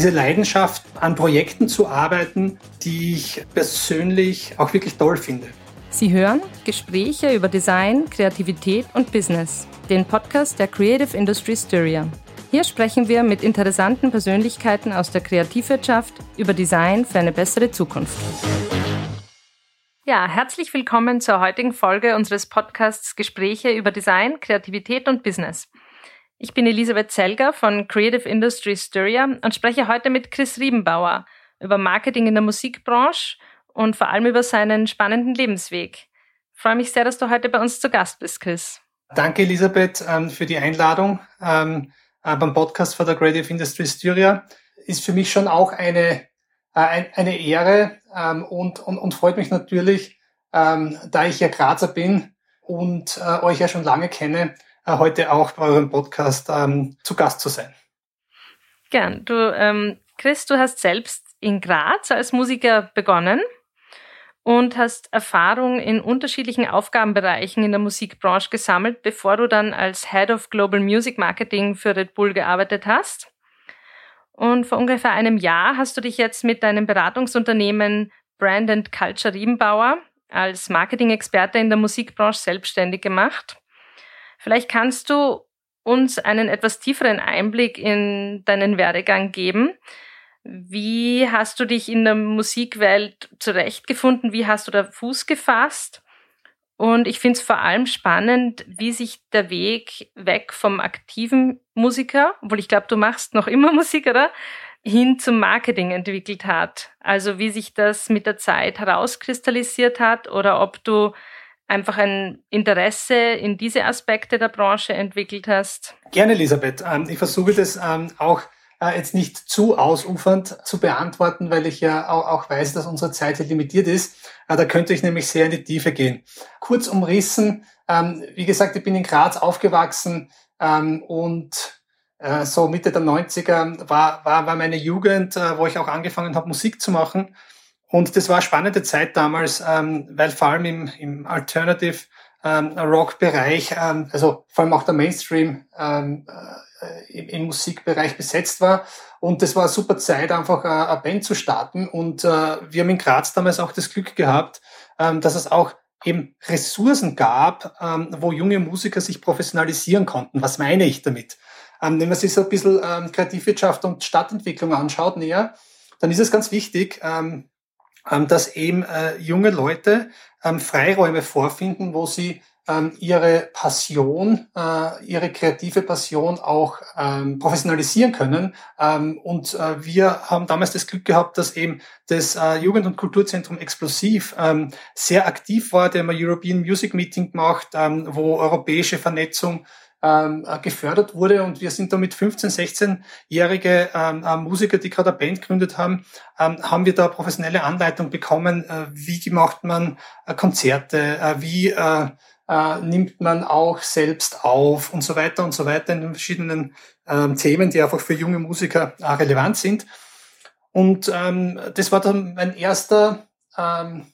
diese Leidenschaft, an Projekten zu arbeiten, die ich persönlich auch wirklich toll finde. Sie hören Gespräche über Design, Kreativität und Business, den Podcast der Creative Industry Styria. Hier sprechen wir mit interessanten Persönlichkeiten aus der Kreativwirtschaft über Design für eine bessere Zukunft. Ja, herzlich willkommen zur heutigen Folge unseres Podcasts Gespräche über Design, Kreativität und Business. Ich bin Elisabeth Zelger von Creative Industry Styria und spreche heute mit Chris Riebenbauer über Marketing in der Musikbranche und vor allem über seinen spannenden Lebensweg. Ich freue mich sehr, dass du heute bei uns zu Gast bist, Chris. Danke, Elisabeth, ähm, für die Einladung ähm, äh, beim Podcast von der Creative Industry Styria. Ist für mich schon auch eine, äh, eine Ehre ähm, und, und, und freut mich natürlich, da ich ja Grazer bin und äh, euch ja schon lange kenne, heute auch bei eurem Podcast ähm, zu Gast zu sein. Gern. Du, ähm, Chris, du hast selbst in Graz als Musiker begonnen und hast Erfahrung in unterschiedlichen Aufgabenbereichen in der Musikbranche gesammelt, bevor du dann als Head of Global Music Marketing für Red Bull gearbeitet hast. Und vor ungefähr einem Jahr hast du dich jetzt mit deinem Beratungsunternehmen Brand and Culture Riebenbauer als Marketing-Experte in der Musikbranche selbstständig gemacht. Vielleicht kannst du uns einen etwas tieferen Einblick in deinen Werdegang geben. Wie hast du dich in der Musikwelt zurechtgefunden? Wie hast du da Fuß gefasst? Und ich finde es vor allem spannend, wie sich der Weg weg vom aktiven Musiker, obwohl ich glaube, du machst noch immer Musik, oder? Hin zum Marketing entwickelt hat. Also wie sich das mit der Zeit herauskristallisiert hat oder ob du einfach ein Interesse in diese Aspekte der Branche entwickelt hast? Gerne, Elisabeth. Ähm, ich versuche das ähm, auch äh, jetzt nicht zu ausufernd zu beantworten, weil ich ja auch weiß, dass unsere Zeit hier limitiert ist. Äh, da könnte ich nämlich sehr in die Tiefe gehen. Kurz umrissen, ähm, wie gesagt, ich bin in Graz aufgewachsen und äh, so Mitte der 90er war, war, war meine Jugend, wo ich auch angefangen habe, Musik zu machen. Und das war eine spannende Zeit damals, ähm, weil vor allem im, im Alternative ähm, Rock-Bereich, ähm, also vor allem auch der Mainstream ähm, äh, im, im, Musikbereich besetzt war. Und das war eine super Zeit, einfach äh, eine Band zu starten. Und äh, wir haben in Graz damals auch das Glück gehabt, ähm, dass es auch eben Ressourcen gab, ähm, wo junge Musiker sich professionalisieren konnten. Was meine ich damit? Ähm, wenn man sich so ein bisschen ähm, Kreativwirtschaft und Stadtentwicklung anschaut näher, dann ist es ganz wichtig, ähm, dass eben äh, junge Leute ähm, Freiräume vorfinden, wo sie ähm, ihre Passion, äh, ihre kreative Passion auch ähm, professionalisieren können. Ähm, und äh, wir haben damals das Glück gehabt, dass eben das Jugend- und Kulturzentrum Explosiv ähm, sehr aktiv war, der immer European Music Meeting gemacht, ähm, wo europäische Vernetzung ähm, äh, gefördert wurde. Und wir sind da mit 15-, 16-jährige ähm, äh, Musiker, die gerade eine Band gegründet haben, ähm, haben wir da professionelle Anleitung bekommen, äh, wie macht man äh, Konzerte, äh, wie äh, nimmt man auch selbst auf und so weiter und so weiter in den verschiedenen ähm, Themen, die einfach für junge Musiker relevant sind. Und ähm, das war dann mein erster ähm,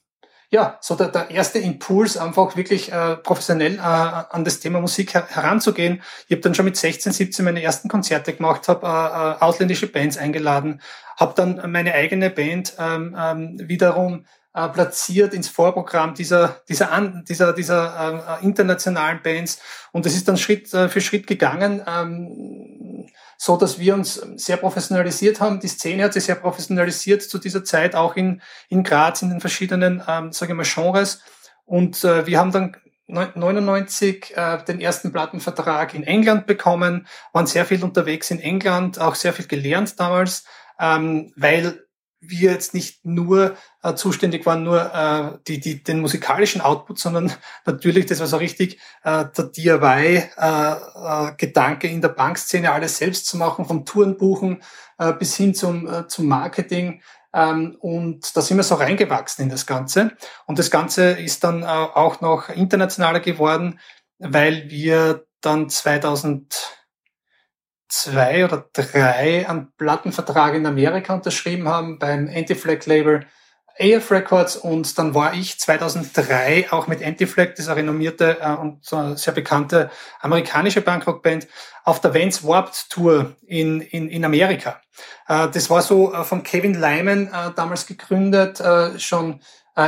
ja, so der, der erste Impuls, einfach wirklich äh, professionell äh, an das Thema Musik her heranzugehen. Ich habe dann schon mit 16, 17 meine ersten Konzerte gemacht, habe äh, äh, ausländische Bands eingeladen, habe dann meine eigene Band ähm, ähm, wiederum äh, platziert ins Vorprogramm dieser, dieser, an, dieser, dieser äh, internationalen Bands. Und es ist dann Schritt äh, für Schritt gegangen. Ähm, so dass wir uns sehr professionalisiert haben. Die Szene hat sich sehr professionalisiert zu dieser Zeit, auch in, in Graz, in den verschiedenen, ähm, sage ich mal, Genres. Und äh, wir haben dann 99 äh, den ersten Plattenvertrag in England bekommen, waren sehr viel unterwegs in England, auch sehr viel gelernt damals, ähm, weil wir jetzt nicht nur äh, zuständig waren, nur äh, die, die, den musikalischen Output, sondern natürlich, das war so richtig, äh, der DIY-Gedanke äh, äh, in der Bankszene, alles selbst zu machen, vom Touren buchen äh, bis hin zum, äh, zum Marketing. Ähm, und da sind wir so reingewachsen in das Ganze. Und das Ganze ist dann äh, auch noch internationaler geworden, weil wir dann 2000 zwei oder drei einen Plattenvertrag in Amerika unterschrieben haben beim Anti-Flag-Label AF Records und dann war ich 2003 auch mit Anti-Flag, dieser renommierte äh, und sehr bekannte amerikanische Punkrock-Band, auf der Vance Warped Tour in, in, in Amerika. Äh, das war so äh, von Kevin Lyman damals gegründet, schon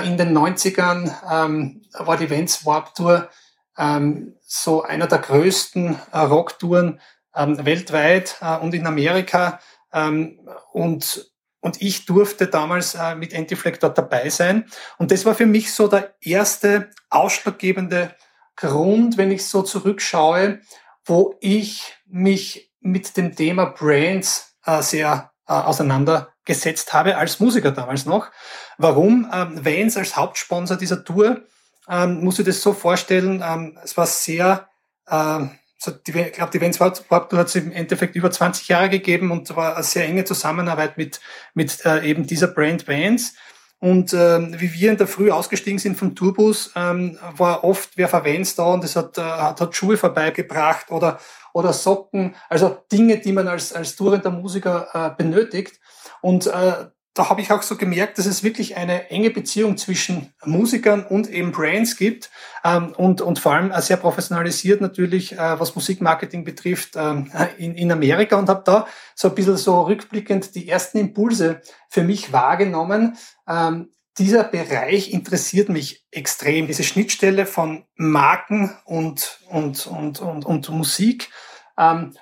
in den 90ern ähm, war die Vance Warped Tour ähm, so einer der größten Rocktouren ähm, weltweit äh, und in Amerika. Ähm, und und ich durfte damals äh, mit Antiflag dort dabei sein. Und das war für mich so der erste ausschlaggebende Grund, wenn ich so zurückschaue, wo ich mich mit dem Thema Brands äh, sehr äh, auseinandergesetzt habe, als Musiker damals noch. Warum? Ähm, Vans als Hauptsponsor dieser Tour, ähm, muss ich das so vorstellen, ähm, es war sehr, äh, so die, ich glaube, die Vans Warped hat es im Endeffekt über 20 Jahre gegeben und war eine sehr enge Zusammenarbeit mit, mit äh, eben dieser Brand Vans. Und äh, wie wir in der Früh ausgestiegen sind vom Tourbus, ähm, war oft wer Vans da und es hat, äh, hat, hat Schuhe vorbeigebracht oder, oder Socken, also Dinge, die man als, als tourender Musiker äh, benötigt. Und äh, da habe ich auch so gemerkt, dass es wirklich eine enge Beziehung zwischen Musikern und eben Brands gibt ähm, und, und vor allem sehr professionalisiert natürlich, äh, was Musikmarketing betrifft, ähm, in, in Amerika und habe da so ein bisschen so rückblickend die ersten Impulse für mich wahrgenommen. Ähm, dieser Bereich interessiert mich extrem, diese Schnittstelle von Marken und, und, und, und, und Musik. Ähm,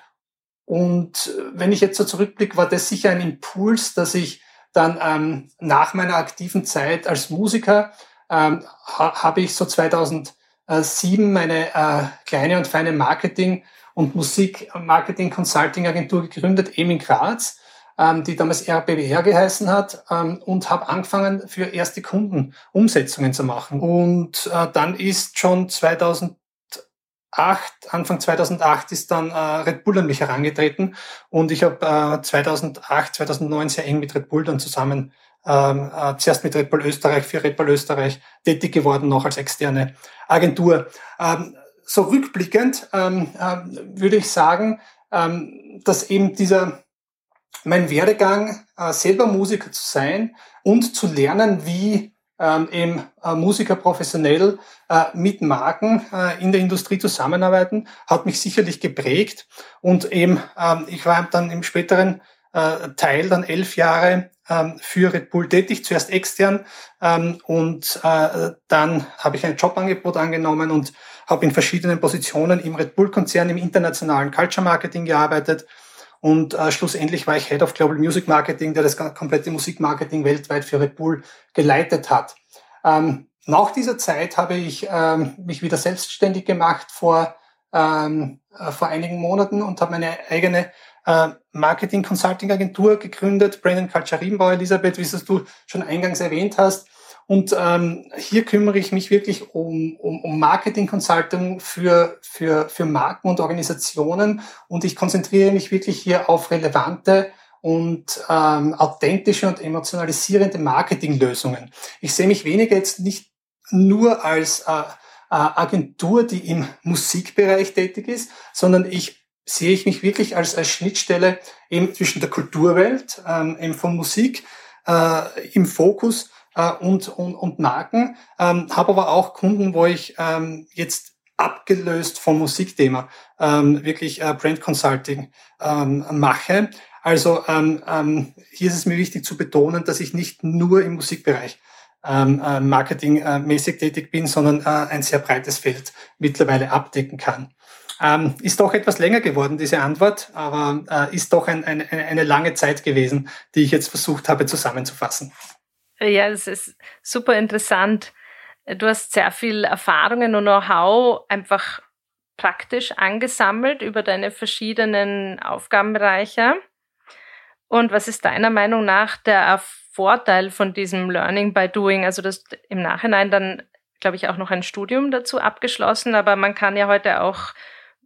und wenn ich jetzt so zurückblicke, war das sicher ein Impuls, dass ich dann ähm, nach meiner aktiven Zeit als Musiker ähm, ha habe ich so 2007 meine äh, kleine und feine Marketing- und Musik-Marketing-Consulting-Agentur gegründet, eben in Graz, ähm, die damals RBWR geheißen hat ähm, und habe angefangen, für erste Kunden Umsetzungen zu machen. Und äh, dann ist schon 2000 2008, Anfang 2008 ist dann äh, Red Bull an mich herangetreten und ich habe äh, 2008, 2009 sehr eng mit Red Bull dann zusammen, ähm, äh, zuerst mit Red Bull Österreich, für Red Bull Österreich tätig geworden, noch als externe Agentur. Ähm, so rückblickend ähm, äh, würde ich sagen, ähm, dass eben dieser mein Werdegang, äh, selber Musiker zu sein und zu lernen, wie ähm, eben äh, Musiker professionell äh, mit Marken äh, in der Industrie zusammenarbeiten, hat mich sicherlich geprägt. Und eben, ähm, ich war dann im späteren äh, Teil dann elf Jahre ähm, für Red Bull tätig, zuerst extern ähm, und dann habe ich ein Jobangebot angenommen und habe in verschiedenen Positionen im Red Bull-Konzern im internationalen Culture Marketing gearbeitet und äh, schlussendlich war ich Head of Global Music Marketing, der das komplette Musikmarketing weltweit für Red Bull geleitet hat. Ähm, nach dieser Zeit habe ich ähm, mich wieder selbstständig gemacht vor, ähm, äh, vor einigen Monaten und habe meine eigene äh, Marketing Consulting Agentur gegründet, Brandon Kalcharimbo, Elisabeth, wie es du schon eingangs erwähnt hast. Und ähm, hier kümmere ich mich wirklich um, um, um Marketing Consulting für, für, für Marken und Organisationen. Und ich konzentriere mich wirklich hier auf relevante und ähm, authentische und emotionalisierende Marketinglösungen. Ich sehe mich weniger jetzt nicht nur als äh, äh, Agentur, die im Musikbereich tätig ist, sondern ich sehe ich mich wirklich als, als Schnittstelle eben zwischen der Kulturwelt, ähm, eben von Musik äh, im Fokus äh, und, und, und Marken, ähm, habe aber auch Kunden, wo ich ähm, jetzt abgelöst vom Musikthema ähm, wirklich äh, Brand Consulting ähm, mache. Also ähm, ähm, hier ist es mir wichtig zu betonen, dass ich nicht nur im Musikbereich ähm, äh, marketingmäßig äh, tätig bin, sondern äh, ein sehr breites Feld mittlerweile abdecken kann. Ähm, ist doch etwas länger geworden, diese Antwort, aber äh, ist doch ein, ein, eine lange Zeit gewesen, die ich jetzt versucht habe zusammenzufassen. Ja, es ist super interessant. Du hast sehr viel Erfahrungen und Know-how einfach praktisch angesammelt über deine verschiedenen Aufgabenbereiche. Und was ist deiner Meinung nach der Vorteil von diesem Learning by Doing? Also das im Nachhinein dann, glaube ich, auch noch ein Studium dazu abgeschlossen, aber man kann ja heute auch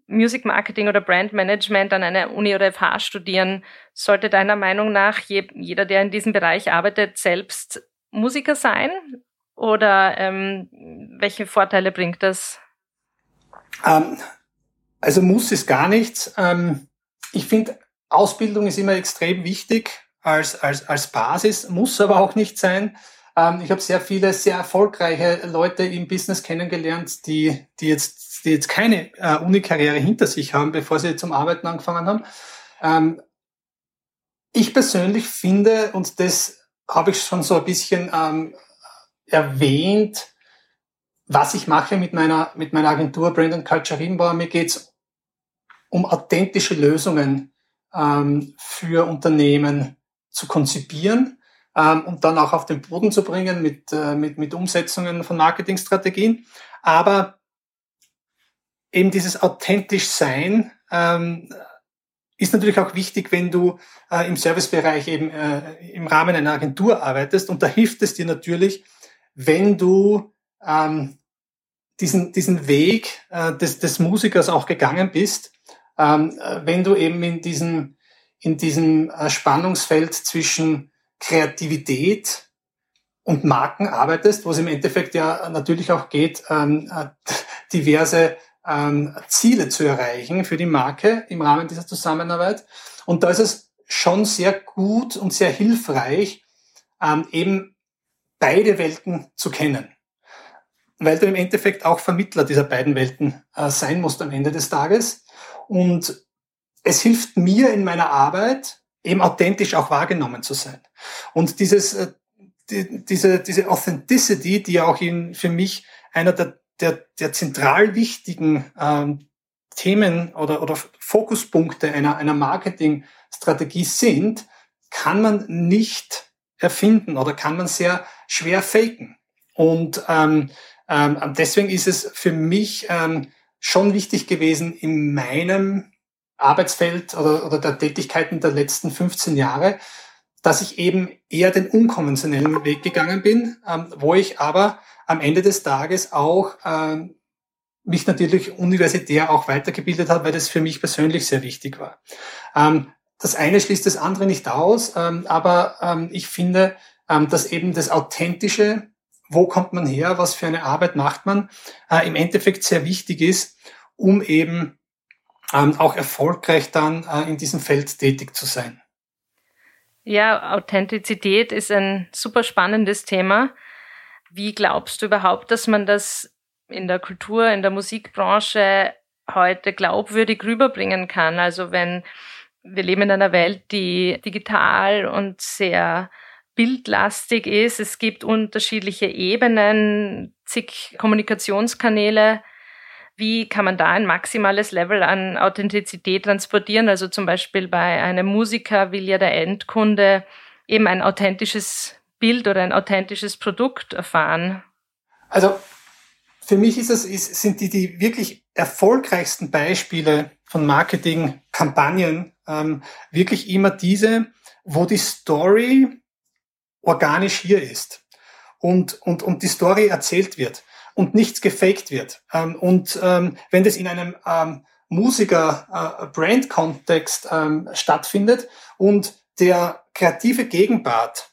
Music Marketing oder Brand Management an einer Uni oder FH studieren, sollte deiner Meinung nach je, jeder, der in diesem Bereich arbeitet, selbst Musiker sein? Oder ähm, welche Vorteile bringt das? Ähm, also muss es gar nichts. Ähm, ich finde, Ausbildung ist immer extrem wichtig als, als, als Basis, muss aber auch nicht sein. Ähm, ich habe sehr viele sehr erfolgreiche Leute im Business kennengelernt, die, die, jetzt, die jetzt keine äh, Uni-Karriere hinter sich haben, bevor sie zum Arbeiten angefangen haben. Ähm, ich persönlich finde, und das habe ich schon so ein bisschen ähm, erwähnt, was ich mache mit meiner, mit meiner Agentur Brand Culture Riedenbauer. Mir geht's um authentische Lösungen ähm, für Unternehmen zu konzipieren ähm, und dann auch auf den Boden zu bringen mit, äh, mit, mit Umsetzungen von Marketingstrategien. Aber eben dieses authentisch Sein ähm, ist natürlich auch wichtig, wenn du äh, im Servicebereich eben äh, im Rahmen einer Agentur arbeitest. Und da hilft es dir natürlich, wenn du ähm, diesen, diesen Weg äh, des, des Musikers auch gegangen bist, ähm, äh, wenn du eben in diesem, in diesem äh, Spannungsfeld zwischen Kreativität und Marken arbeitest, wo es im Endeffekt ja natürlich auch geht, ähm, äh, diverse ähm, Ziele zu erreichen für die Marke im Rahmen dieser Zusammenarbeit. Und da ist es schon sehr gut und sehr hilfreich, ähm, eben beide Welten zu kennen. Weil du im Endeffekt auch Vermittler dieser beiden Welten äh, sein musst am Ende des Tages. Und es hilft mir in meiner Arbeit, eben authentisch auch wahrgenommen zu sein. Und dieses, äh, die, diese, diese Authenticity, die auch in, für mich einer der der, der zentral wichtigen ähm, Themen oder, oder Fokuspunkte einer, einer Marketingstrategie sind, kann man nicht erfinden oder kann man sehr schwer faken. Und ähm, ähm, deswegen ist es für mich ähm, schon wichtig gewesen, in meinem Arbeitsfeld oder, oder der Tätigkeiten der letzten 15 Jahre, dass ich eben eher den unkonventionellen Weg gegangen bin, ähm, wo ich aber am Ende des Tages auch ähm, mich natürlich universitär auch weitergebildet habe, weil das für mich persönlich sehr wichtig war. Ähm, das eine schließt das andere nicht aus, ähm, aber ähm, ich finde, ähm, dass eben das Authentische, wo kommt man her, was für eine Arbeit macht man, äh, im Endeffekt sehr wichtig ist, um eben ähm, auch erfolgreich dann äh, in diesem Feld tätig zu sein. Ja, Authentizität ist ein super spannendes Thema. Wie glaubst du überhaupt, dass man das in der Kultur, in der Musikbranche heute glaubwürdig rüberbringen kann? Also wenn wir leben in einer Welt, die digital und sehr bildlastig ist. Es gibt unterschiedliche Ebenen, zig Kommunikationskanäle. Wie kann man da ein maximales Level an Authentizität transportieren? Also zum Beispiel bei einem Musiker will ja der Endkunde eben ein authentisches Bild oder ein authentisches Produkt erfahren? Also für mich ist es, ist, sind die, die wirklich erfolgreichsten Beispiele von Marketingkampagnen ähm, wirklich immer diese, wo die Story organisch hier ist und, und, und die Story erzählt wird und nichts gefaked wird. Ähm, und ähm, wenn das in einem ähm, Musiker-Brand-Kontext äh, ähm, stattfindet und der kreative Gegenpart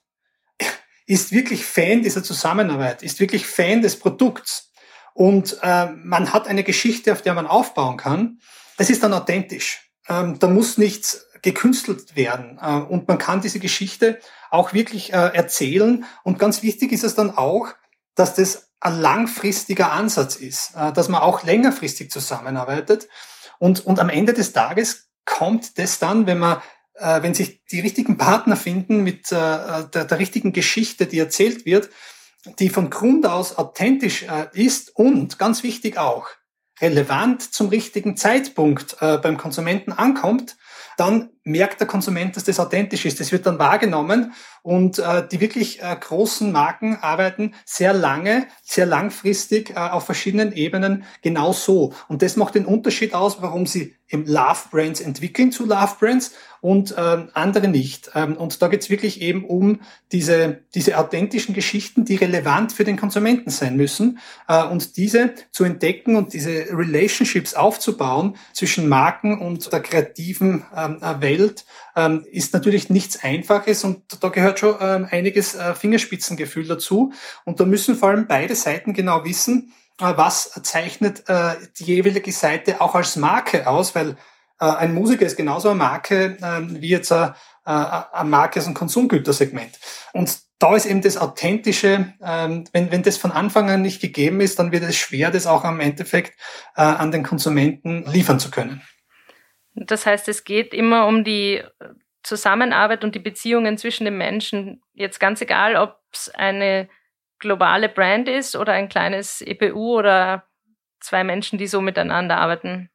ist wirklich Fan dieser Zusammenarbeit, ist wirklich Fan des Produkts und äh, man hat eine Geschichte, auf der man aufbauen kann, das ist dann authentisch. Ähm, da muss nichts gekünstelt werden äh, und man kann diese Geschichte auch wirklich äh, erzählen und ganz wichtig ist es dann auch, dass das ein langfristiger Ansatz ist, äh, dass man auch längerfristig zusammenarbeitet. Und, und am Ende des Tages kommt das dann, wenn man äh, wenn sich die richtigen Partner finden mit äh, der, der richtigen Geschichte, die erzählt wird, die von Grund aus authentisch ist und ganz wichtig auch relevant zum richtigen Zeitpunkt beim Konsumenten ankommt, dann merkt der Konsument, dass das authentisch ist. Das wird dann wahrgenommen und äh, die wirklich äh, großen Marken arbeiten sehr lange, sehr langfristig äh, auf verschiedenen Ebenen genau so. Und das macht den Unterschied aus, warum sie im Love Brands entwickeln zu Love Brands und ähm, andere nicht. Ähm, und da geht's wirklich eben um diese, diese authentischen Geschichten, die relevant für den Konsumenten sein müssen äh, und diese zu entdecken und diese Relationships aufzubauen zwischen Marken und der kreativen ähm, äh, Welt ähm, ist natürlich nichts Einfaches und da gehört schon ähm, einiges äh, Fingerspitzengefühl dazu. Und da müssen vor allem beide Seiten genau wissen, äh, was zeichnet äh, die jeweilige Seite auch als Marke aus, weil äh, ein Musiker ist genauso eine Marke äh, wie jetzt eine, eine Marke aus dem Konsumgütersegment. Und da ist eben das Authentische, ähm, wenn, wenn das von Anfang an nicht gegeben ist, dann wird es schwer, das auch am Endeffekt äh, an den Konsumenten liefern zu können. Das heißt, es geht immer um die Zusammenarbeit und die Beziehungen zwischen den Menschen. Jetzt ganz egal, ob es eine globale Brand ist oder ein kleines EPU oder zwei Menschen, die so miteinander arbeiten.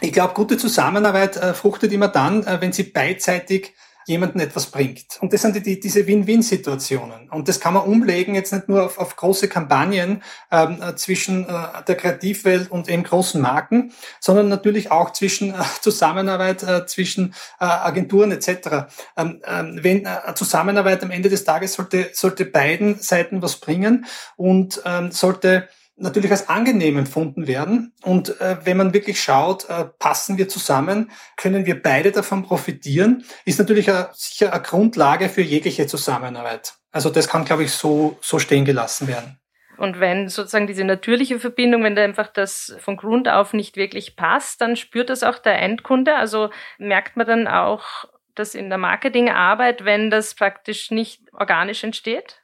Ich glaube, gute Zusammenarbeit äh, fruchtet immer dann, äh, wenn sie beidseitig jemanden etwas bringt. Und das sind die, diese Win-Win-Situationen. Und das kann man umlegen jetzt nicht nur auf, auf große Kampagnen ähm, äh, zwischen äh, der Kreativwelt und eben großen Marken, sondern natürlich auch zwischen äh, Zusammenarbeit äh, zwischen äh, Agenturen etc. Ähm, ähm, wenn äh, Zusammenarbeit am Ende des Tages sollte, sollte beiden Seiten was bringen und ähm, sollte natürlich als angenehm empfunden werden. Und äh, wenn man wirklich schaut, äh, passen wir zusammen, können wir beide davon profitieren, ist natürlich a, sicher eine Grundlage für jegliche Zusammenarbeit. Also das kann, glaube ich, so, so stehen gelassen werden. Und wenn sozusagen diese natürliche Verbindung, wenn da einfach das von Grund auf nicht wirklich passt, dann spürt das auch der Endkunde. Also merkt man dann auch das in der Marketingarbeit, wenn das praktisch nicht organisch entsteht?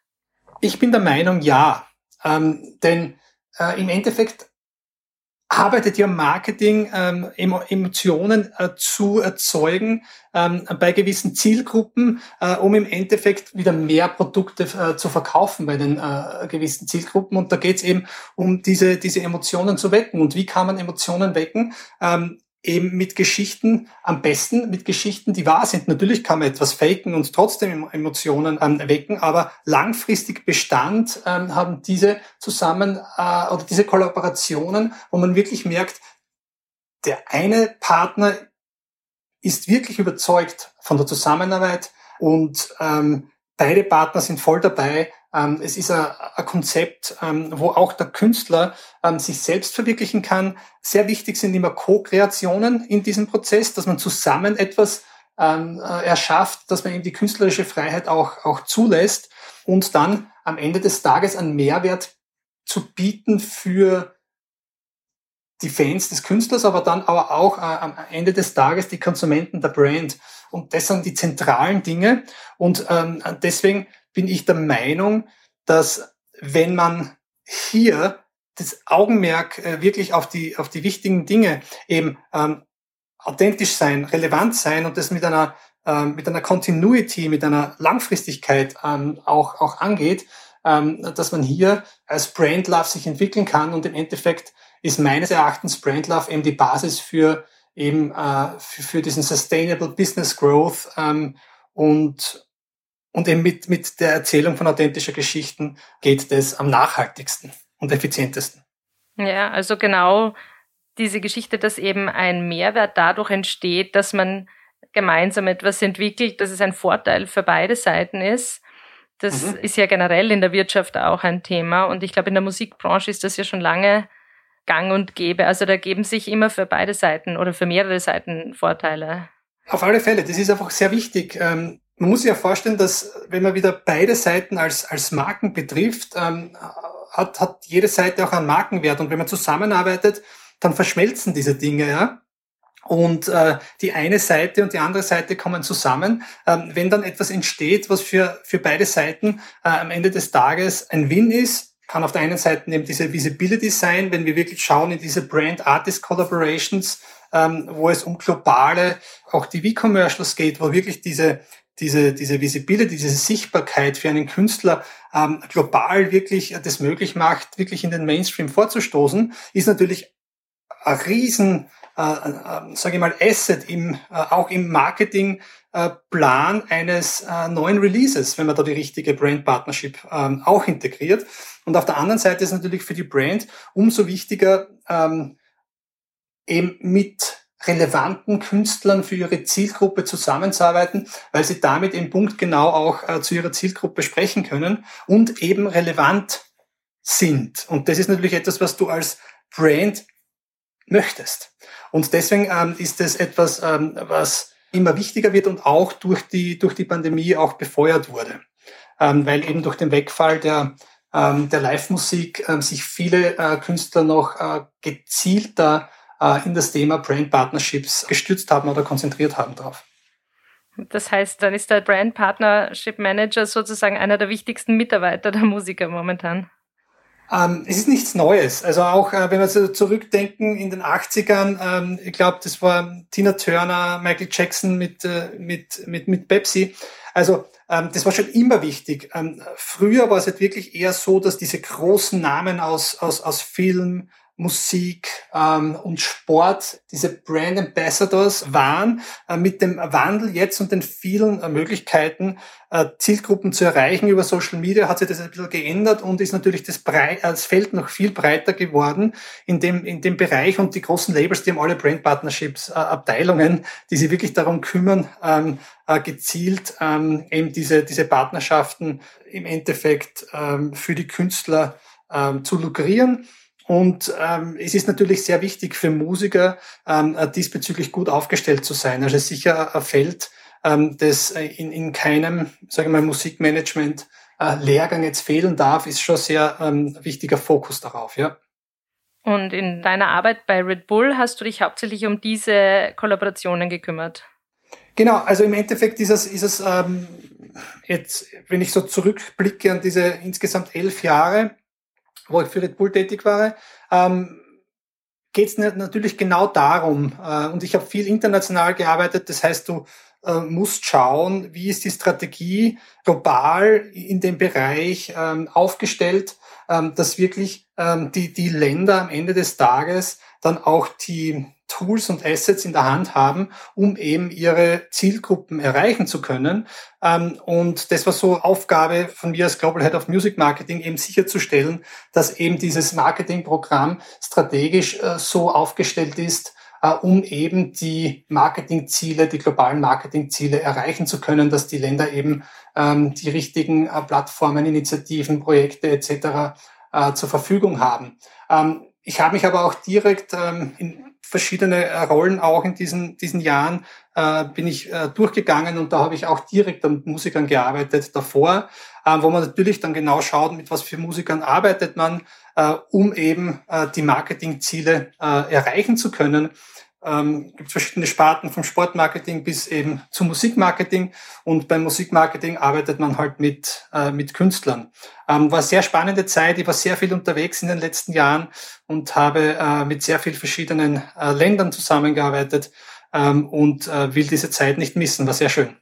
Ich bin der Meinung, ja. Ähm, denn äh, im Endeffekt arbeitet ja Marketing, ähm, Emotionen äh, zu erzeugen ähm, bei gewissen Zielgruppen, äh, um im Endeffekt wieder mehr Produkte äh, zu verkaufen bei den äh, gewissen Zielgruppen. Und da geht es eben um diese, diese Emotionen zu wecken. Und wie kann man Emotionen wecken? Ähm, eben mit Geschichten am besten, mit Geschichten, die wahr sind. Natürlich kann man etwas faken und trotzdem Emotionen ähm, wecken, aber langfristig Bestand ähm, haben diese zusammen äh, oder diese Kollaborationen, wo man wirklich merkt, der eine Partner ist wirklich überzeugt von der Zusammenarbeit und ähm, beide Partner sind voll dabei ähm, es ist ein, Konzept, ähm, wo auch der Künstler ähm, sich selbst verwirklichen kann. Sehr wichtig sind immer Co-Kreationen in diesem Prozess, dass man zusammen etwas äh, erschafft, dass man eben die künstlerische Freiheit auch, auch zulässt und dann am Ende des Tages einen Mehrwert zu bieten für die Fans des Künstlers, aber dann aber auch äh, am Ende des Tages die Konsumenten der Brand. Und das sind die zentralen Dinge. Und ähm, deswegen bin ich der Meinung, dass wenn man hier das Augenmerk äh, wirklich auf die, auf die wichtigen Dinge eben ähm, authentisch sein, relevant sein und das mit einer, ähm, mit einer Continuity, mit einer Langfristigkeit ähm, auch, auch angeht, ähm, dass man hier als Brand Love sich entwickeln kann und im Endeffekt ist meines Erachtens Brand Love eben die Basis für eben äh, für, für diesen Sustainable Business Growth ähm, und und eben mit, mit der Erzählung von authentischer Geschichten geht das am nachhaltigsten und effizientesten. Ja, also genau diese Geschichte, dass eben ein Mehrwert dadurch entsteht, dass man gemeinsam etwas entwickelt, dass es ein Vorteil für beide Seiten ist. Das mhm. ist ja generell in der Wirtschaft auch ein Thema. Und ich glaube, in der Musikbranche ist das ja schon lange gang und gäbe. Also da geben sich immer für beide Seiten oder für mehrere Seiten Vorteile. Auf alle Fälle, das ist einfach sehr wichtig. Ähm, man muss sich ja vorstellen, dass wenn man wieder beide Seiten als, als Marken betrifft, ähm, hat, hat jede Seite auch einen Markenwert. Und wenn man zusammenarbeitet, dann verschmelzen diese Dinge, ja. Und äh, die eine Seite und die andere Seite kommen zusammen. Ähm, wenn dann etwas entsteht, was für, für beide Seiten äh, am Ende des Tages ein Win ist, kann auf der einen Seite eben diese Visibility sein, wenn wir wirklich schauen in diese Brand-Artist-Collaborations, ähm, wo es um globale, auch TV-Commercials geht, wo wirklich diese, diese, diese Visibility, diese Sichtbarkeit für einen Künstler ähm, global wirklich das möglich macht, wirklich in den Mainstream vorzustoßen, ist natürlich ein riesen, äh, äh, sage ich mal, Asset im, äh, auch im Marketingplan äh, eines äh, neuen Releases, wenn man da die richtige Brand Partnership ähm, auch integriert. Und auf der anderen Seite ist natürlich für die Brand umso wichtiger, ähm, eben mit relevanten Künstlern für ihre Zielgruppe zusammenzuarbeiten, weil sie damit im Punkt genau auch äh, zu ihrer Zielgruppe sprechen können und eben relevant sind. Und das ist natürlich etwas, was du als Brand möchtest. Und deswegen ähm, ist das etwas, ähm, was immer wichtiger wird und auch durch die, durch die Pandemie auch befeuert wurde. Ähm, weil eben durch den Wegfall der, ähm, der Live-Musik ähm, sich viele äh, Künstler noch äh, gezielter in das Thema Brand Partnerships gestützt haben oder konzentriert haben drauf. Das heißt, dann ist der Brand Partnership Manager sozusagen einer der wichtigsten Mitarbeiter der Musiker momentan. Ähm, es ist nichts Neues. Also auch äh, wenn wir so zurückdenken in den 80ern, ähm, ich glaube, das war Tina Turner, Michael Jackson mit, äh, mit, mit, mit Pepsi. Also ähm, das war schon immer wichtig. Ähm, früher war es halt wirklich eher so, dass diese großen Namen aus, aus, aus Film, Musik ähm, und Sport diese Brand Ambassadors waren, äh, mit dem Wandel jetzt und den vielen äh, Möglichkeiten, äh, Zielgruppen zu erreichen über Social Media, hat sich das ein bisschen geändert und ist natürlich das, Brei das Feld noch viel breiter geworden in dem, in dem Bereich und die großen Labels, die haben alle Brand Partnerships, äh, Abteilungen, die sich wirklich darum kümmern, ähm, äh, gezielt ähm, eben diese, diese Partnerschaften im Endeffekt ähm, für die Künstler ähm, zu lukrieren. Und ähm, es ist natürlich sehr wichtig für Musiker, ähm, äh, diesbezüglich gut aufgestellt zu sein. Also sicher ein Feld, ähm, das in, in keinem, sage ich mal, Musikmanagement äh, Lehrgang jetzt fehlen darf, ist schon sehr ähm, wichtiger Fokus darauf, ja. Und in deiner Arbeit bei Red Bull hast du dich hauptsächlich um diese Kollaborationen gekümmert. Genau, also im Endeffekt ist es, ist es ähm, jetzt, wenn ich so zurückblicke an diese insgesamt elf Jahre, wo ich für Red Bull tätig war, ähm, geht es natürlich genau darum. Äh, und ich habe viel international gearbeitet. Das heißt, du äh, musst schauen, wie ist die Strategie global in dem Bereich ähm, aufgestellt, ähm, dass wirklich ähm, die, die Länder am Ende des Tages dann auch die Tools und Assets in der Hand haben, um eben ihre Zielgruppen erreichen zu können. Ähm, und das war so Aufgabe von mir als Global Head of Music Marketing, eben sicherzustellen, dass eben dieses Marketingprogramm strategisch äh, so aufgestellt ist, äh, um eben die Marketingziele, die globalen Marketingziele erreichen zu können, dass die Länder eben ähm, die richtigen äh, Plattformen, Initiativen, Projekte etc. zur Verfügung haben. Ähm, ich habe mich aber auch direkt in verschiedene äh, Rollen auch in diesen, diesen Jahren äh, bin ich äh, durchgegangen und da habe ich auch direkt mit Musikern gearbeitet davor, äh, wo man natürlich dann genau schaut, mit was für Musikern arbeitet man, äh, um eben äh, die Marketingziele äh, erreichen zu können ähm, gibt verschiedene Sparten vom Sportmarketing bis eben zum Musikmarketing und beim Musikmarketing arbeitet man halt mit, äh, mit Künstlern. Ähm, war sehr spannende Zeit, ich war sehr viel unterwegs in den letzten Jahren und habe äh, mit sehr vielen verschiedenen äh, Ländern zusammengearbeitet ähm, und äh, will diese Zeit nicht missen, war sehr schön.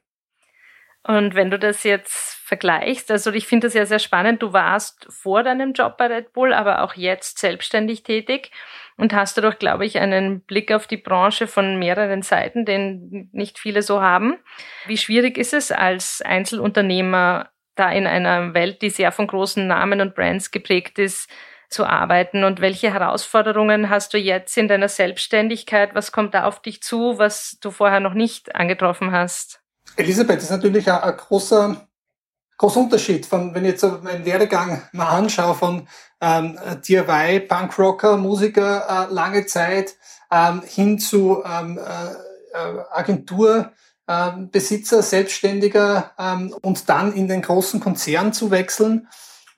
Und wenn du das jetzt vergleichst, also ich finde das ja sehr spannend, du warst vor deinem Job bei Red Bull, aber auch jetzt selbstständig tätig und hast dadurch, glaube ich, einen Blick auf die Branche von mehreren Seiten, den nicht viele so haben. Wie schwierig ist es als Einzelunternehmer, da in einer Welt, die sehr von großen Namen und Brands geprägt ist, zu arbeiten und welche Herausforderungen hast du jetzt in deiner Selbstständigkeit? Was kommt da auf dich zu, was du vorher noch nicht angetroffen hast? Elisabeth, das ist natürlich ein, ein großer, großer Unterschied von, wenn ich jetzt meinen Werdegang mal anschaue von ähm, DIY, Punkrocker, Musiker äh, lange Zeit ähm, hin zu ähm, äh, äh Agentur, ähm, Besitzer, Selbstständiger ähm, und dann in den großen Konzern zu wechseln.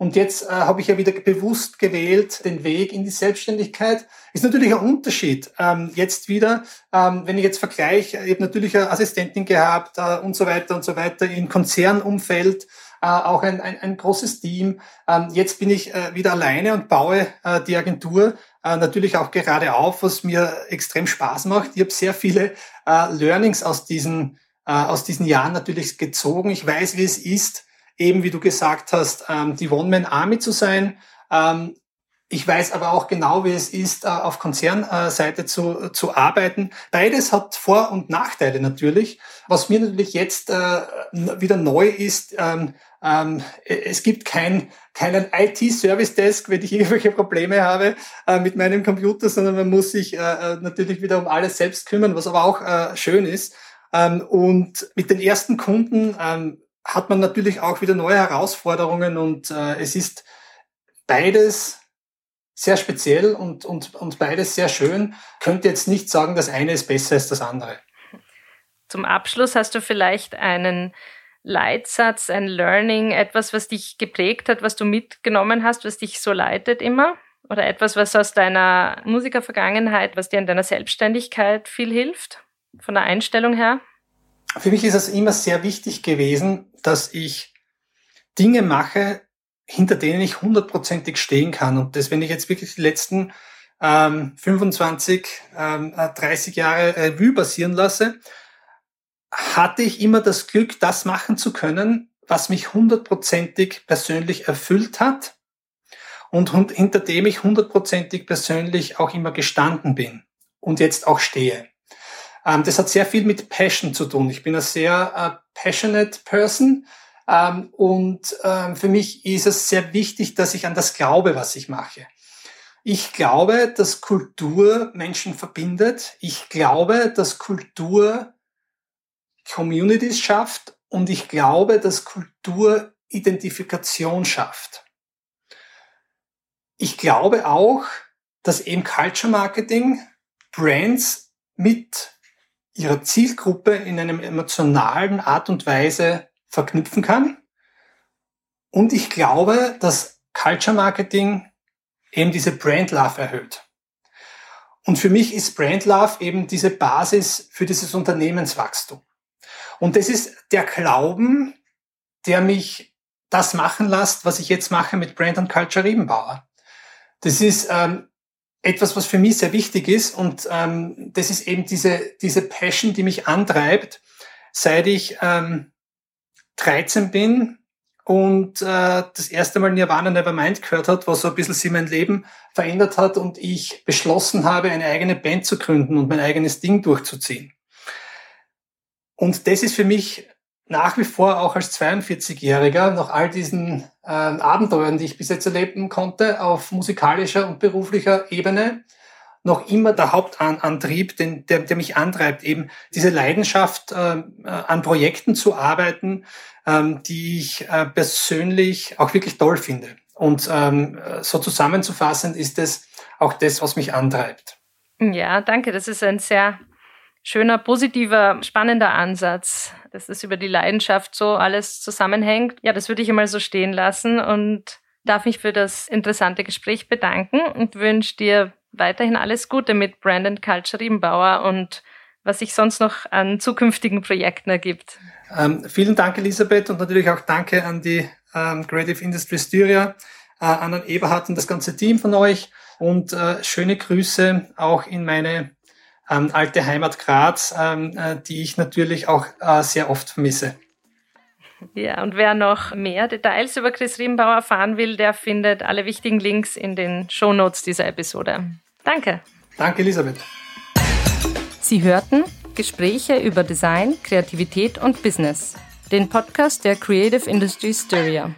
Und jetzt äh, habe ich ja wieder bewusst gewählt, den Weg in die Selbstständigkeit. Ist natürlich ein Unterschied. Ähm, jetzt wieder, ähm, wenn ich jetzt vergleiche, ich habe natürlich eine Assistentin gehabt äh, und so weiter und so weiter im Konzernumfeld äh, auch ein, ein, ein großes Team. Ähm, jetzt bin ich äh, wieder alleine und baue äh, die Agentur äh, natürlich auch gerade auf, was mir extrem Spaß macht. Ich habe sehr viele äh, Learnings aus diesen, äh, aus diesen Jahren natürlich gezogen. Ich weiß, wie es ist, eben wie du gesagt hast, ähm, die One-Man-Army zu sein. Ähm, ich weiß aber auch genau, wie es ist, äh, auf Konzernseite zu, zu arbeiten. Beides hat Vor- und Nachteile natürlich. Was mir natürlich jetzt äh, wieder neu ist, ähm, ähm, es gibt kein, keinen IT-Service-Desk, wenn ich irgendwelche Probleme habe äh, mit meinem Computer, sondern man muss sich äh, äh, natürlich wieder um alles selbst kümmern, was aber auch äh, schön ist. Ähm, und mit den ersten Kunden ähm, hat man natürlich auch wieder neue Herausforderungen und äh, es ist beides sehr speziell und, und, und beides sehr schön. Könnte jetzt nicht sagen, das eine ist besser als das andere. Zum Abschluss hast du vielleicht einen Leitsatz, ein Learning, etwas, was dich geprägt hat, was du mitgenommen hast, was dich so leitet immer? Oder etwas, was aus deiner Musikervergangenheit, was dir in deiner Selbstständigkeit viel hilft, von der Einstellung her? für mich ist es immer sehr wichtig gewesen, dass ich Dinge mache, hinter denen ich hundertprozentig stehen kann. Und das, wenn ich jetzt wirklich die letzten ähm, 25, ähm, 30 äh, Jahre Revue passieren lasse, hatte ich immer das Glück, das machen zu können, was mich hundertprozentig persönlich erfüllt hat und hinter dem ich hundertprozentig persönlich auch immer gestanden bin und jetzt auch stehe. Ähm, das hat sehr viel mit Passion zu tun. Ich bin ein sehr äh, passionate Person ähm, und ähm, für mich ist es sehr wichtig, dass ich an das glaube, was ich mache. Ich glaube, dass Kultur Menschen verbindet. Ich glaube, dass Kultur Communities schafft und ich glaube, dass Kultur Identifikation schafft. Ich glaube auch, dass eben Culture Marketing Brands mit ihrer Zielgruppe in einem emotionalen Art und Weise verknüpfen kann. Und ich glaube, dass Culture Marketing eben diese Brand Love erhöht. Und für mich ist Brand Love eben diese Basis für dieses Unternehmenswachstum. Und das ist der Glauben, der mich das machen lässt, was ich jetzt mache mit Brand und Culture Riebenbauer. Das ist ähm, etwas, was für mich sehr wichtig ist und ähm, das ist eben diese, diese Passion, die mich antreibt, seit ich ähm, 13 bin und äh, das erste Mal Nirvana Nevermind gehört hat, was so ein bisschen sie mein Leben verändert hat und ich beschlossen habe, eine eigene Band zu gründen und mein eigenes Ding durchzuziehen. Und das ist für mich nach wie vor auch als 42-Jähriger, nach all diesen äh, Abenteuern, die ich bis jetzt erleben konnte, auf musikalischer und beruflicher Ebene, noch immer der Hauptantrieb, den, der, der mich antreibt, eben diese Leidenschaft, äh, an Projekten zu arbeiten, ähm, die ich äh, persönlich auch wirklich toll finde. Und ähm, so zusammenzufassen ist es auch das, was mich antreibt. Ja, danke. Das ist ein sehr schöner, positiver, spannender Ansatz, dass das über die Leidenschaft so alles zusammenhängt. Ja, das würde ich einmal so stehen lassen und darf mich für das interessante Gespräch bedanken und wünsche dir weiterhin alles Gute mit Brand and Culture Riebenbauer und was sich sonst noch an zukünftigen Projekten ergibt. Ähm, vielen Dank, Elisabeth, und natürlich auch danke an die ähm, Creative Industry Styria, äh, an Eberhard und das ganze Team von euch und äh, schöne Grüße auch in meine ähm, alte Heimat Graz, ähm, äh, die ich natürlich auch äh, sehr oft vermisse. Ja, und wer noch mehr Details über Chris Riebenbauer erfahren will, der findet alle wichtigen Links in den Shownotes dieser Episode. Danke. Danke, Elisabeth. Sie hörten Gespräche über Design, Kreativität und Business, den Podcast der Creative Industry Styria.